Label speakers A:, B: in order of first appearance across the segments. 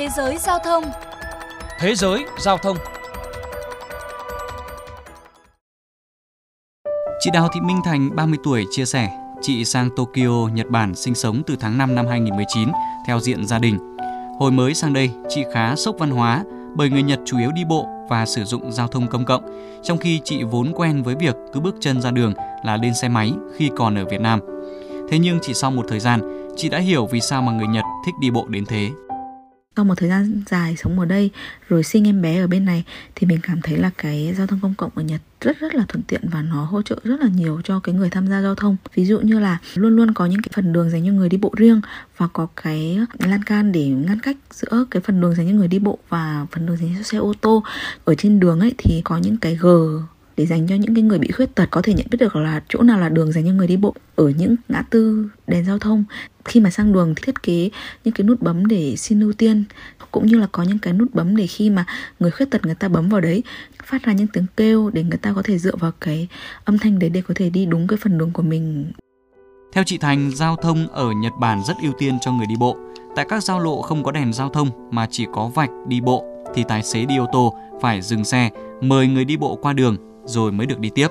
A: Thế giới giao thông
B: Thế giới giao thông
C: Chị Đào Thị Minh Thành, 30 tuổi, chia sẻ, chị sang Tokyo, Nhật Bản sinh sống từ tháng 5 năm 2019 theo diện gia đình. Hồi mới sang đây, chị khá sốc văn hóa bởi người Nhật chủ yếu đi bộ và sử dụng giao thông công cộng, trong khi chị vốn quen với việc cứ bước chân ra đường là lên xe máy khi còn ở Việt Nam. Thế nhưng chỉ sau một thời gian, chị đã hiểu vì sao mà người Nhật thích đi bộ đến thế.
D: Sau một thời gian dài sống ở đây, rồi sinh em bé ở bên này, thì mình cảm thấy là cái giao thông công cộng ở Nhật rất rất là thuận tiện và nó hỗ trợ rất là nhiều cho cái người tham gia giao thông. Ví dụ như là luôn luôn có những cái phần đường dành cho người đi bộ riêng và có cái lan can để ngăn cách giữa cái phần đường dành cho người đi bộ và phần đường dành cho xe ô tô. Ở trên đường ấy thì có những cái gờ để dành cho những cái người bị khuyết tật có thể nhận biết được là chỗ nào là đường dành cho người đi bộ ở những ngã tư đèn giao thông khi mà sang đường thì thiết kế những cái nút bấm để xin ưu tiên cũng như là có những cái nút bấm để khi mà người khuyết tật người ta bấm vào đấy phát ra những tiếng kêu để người ta có thể dựa vào cái âm thanh đấy để có thể đi đúng cái phần đường của mình.
C: Theo chị Thành, giao thông ở Nhật Bản rất ưu tiên cho người đi bộ. Tại các giao lộ không có đèn giao thông mà chỉ có vạch đi bộ thì tài xế đi ô tô phải dừng xe, mời người đi bộ qua đường rồi mới được đi tiếp.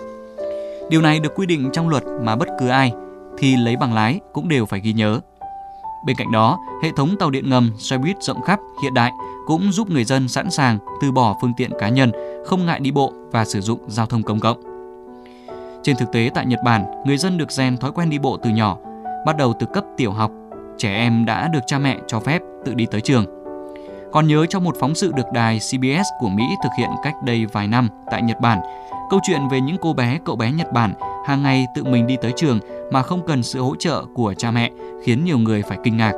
C: Điều này được quy định trong luật mà bất cứ ai thì lấy bằng lái cũng đều phải ghi nhớ. Bên cạnh đó, hệ thống tàu điện ngầm, xe buýt rộng khắp, hiện đại cũng giúp người dân sẵn sàng từ bỏ phương tiện cá nhân, không ngại đi bộ và sử dụng giao thông công cộng. Trên thực tế tại Nhật Bản, người dân được rèn thói quen đi bộ từ nhỏ, bắt đầu từ cấp tiểu học, trẻ em đã được cha mẹ cho phép tự đi tới trường. Còn nhớ trong một phóng sự được đài CBS của Mỹ thực hiện cách đây vài năm tại Nhật Bản, câu chuyện về những cô bé, cậu bé Nhật Bản hàng ngày tự mình đi tới trường mà không cần sự hỗ trợ của cha mẹ khiến nhiều người phải kinh ngạc.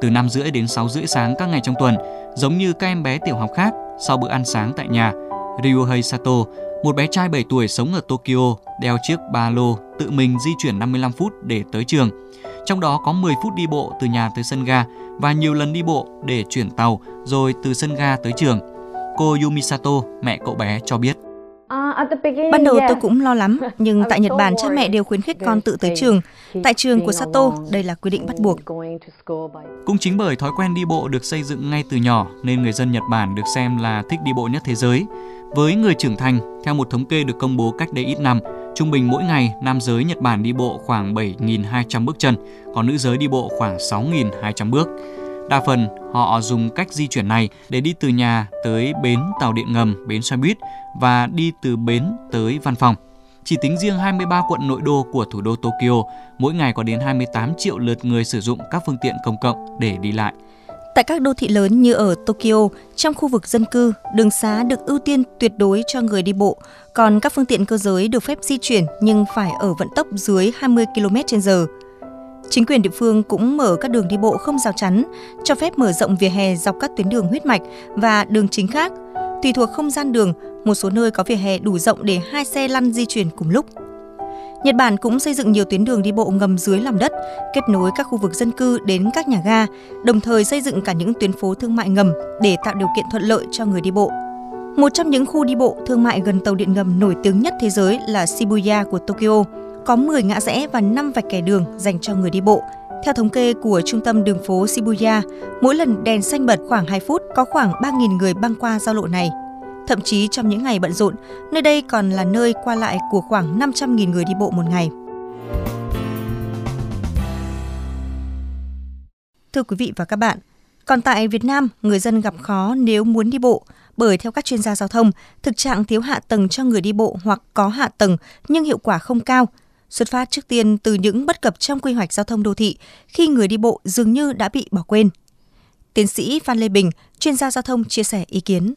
C: Từ 5 rưỡi đến 6 rưỡi sáng các ngày trong tuần, giống như các em bé tiểu học khác, sau bữa ăn sáng tại nhà, Ryuhei Sato, một bé trai 7 tuổi sống ở Tokyo, đeo chiếc ba lô, tự mình di chuyển 55 phút để tới trường. Trong đó có 10 phút đi bộ từ nhà tới sân ga và nhiều lần đi bộ để chuyển tàu rồi từ sân ga tới trường. Cô Yumisato, mẹ cậu bé cho biết.
E: Ban đầu tôi cũng lo lắm, nhưng tại Nhật Bản cha mẹ đều khuyến khích con tự tới trường. Tại trường của Sato, đây là quy định bắt buộc.
C: Cũng chính bởi thói quen đi bộ được xây dựng ngay từ nhỏ nên người dân Nhật Bản được xem là thích đi bộ nhất thế giới. Với người trưởng thành, theo một thống kê được công bố cách đây ít năm, trung bình mỗi ngày nam giới Nhật Bản đi bộ khoảng 7.200 bước chân, còn nữ giới đi bộ khoảng 6.200 bước. Đa phần họ dùng cách di chuyển này để đi từ nhà tới bến tàu điện ngầm, bến xe buýt và đi từ bến tới văn phòng. Chỉ tính riêng 23 quận nội đô của thủ đô Tokyo, mỗi ngày có đến 28 triệu lượt người sử dụng các phương tiện công cộng để đi lại.
E: Tại các đô thị lớn như ở Tokyo, trong khu vực dân cư, đường xá được ưu tiên tuyệt đối cho người đi bộ, còn các phương tiện cơ giới được phép di chuyển nhưng phải ở vận tốc dưới 20 km/h. Chính quyền địa phương cũng mở các đường đi bộ không rào chắn, cho phép mở rộng vỉa hè dọc các tuyến đường huyết mạch và đường chính khác. Tùy thuộc không gian đường, một số nơi có vỉa hè đủ rộng để hai xe lăn di chuyển cùng lúc. Nhật Bản cũng xây dựng nhiều tuyến đường đi bộ ngầm dưới lòng đất, kết nối các khu vực dân cư đến các nhà ga, đồng thời xây dựng cả những tuyến phố thương mại ngầm để tạo điều kiện thuận lợi cho người đi bộ. Một trong những khu đi bộ thương mại gần tàu điện ngầm nổi tiếng nhất thế giới là Shibuya của Tokyo có 10 ngã rẽ và 5 vạch kẻ đường dành cho người đi bộ. Theo thống kê của trung tâm đường phố Shibuya, mỗi lần đèn xanh bật khoảng 2 phút có khoảng 3.000 người băng qua giao lộ này. Thậm chí trong những ngày bận rộn, nơi đây còn là nơi qua lại của khoảng 500.000 người đi bộ một ngày. Thưa quý vị và các bạn, còn tại Việt Nam, người dân gặp khó nếu muốn đi bộ bởi theo các chuyên gia giao thông, thực trạng thiếu hạ tầng cho người đi bộ hoặc có hạ tầng nhưng hiệu quả không cao – xuất phát trước tiên từ những bất cập trong quy hoạch giao thông đô thị khi người đi bộ dường như đã bị bỏ quên. Tiến sĩ Phan Lê Bình, chuyên gia giao thông chia sẻ ý kiến.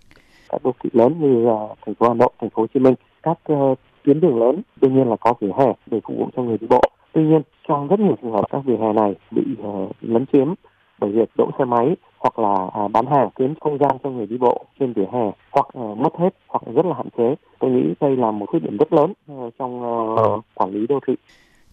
F: Các đô thị lớn như ờ, thành phố Hà Nội, thành phố Hồ Chí Minh, các uh, tuyến đường lớn đương nhiên là có vỉa hè để phục vụ cho người đi bộ. Tuy nhiên, trong rất nhiều trường hợp các vỉa hè này bị uh, lấn chiếm bởi việc đỗ xe máy hoặc là à, bán hàng kiếm không gian cho người đi bộ trên vỉa hè hoặc à, mất hết hoặc rất là hạn chế. Tôi nghĩ đây là một khuyết điểm rất lớn à, trong à, quản lý đô thị.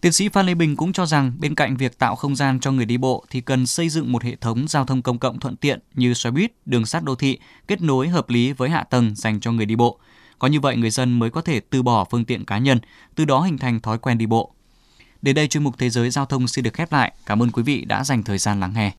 C: Tiến sĩ Phan Lê Bình cũng cho rằng bên cạnh việc tạo không gian cho người đi bộ thì cần xây dựng một hệ thống giao thông công cộng thuận tiện như xe buýt, đường sắt đô thị kết nối hợp lý với hạ tầng dành cho người đi bộ. Có như vậy người dân mới có thể từ bỏ phương tiện cá nhân, từ đó hình thành thói quen đi bộ. Đến đây chuyên mục Thế giới giao thông xin được khép lại. Cảm ơn quý vị đã dành thời gian lắng nghe.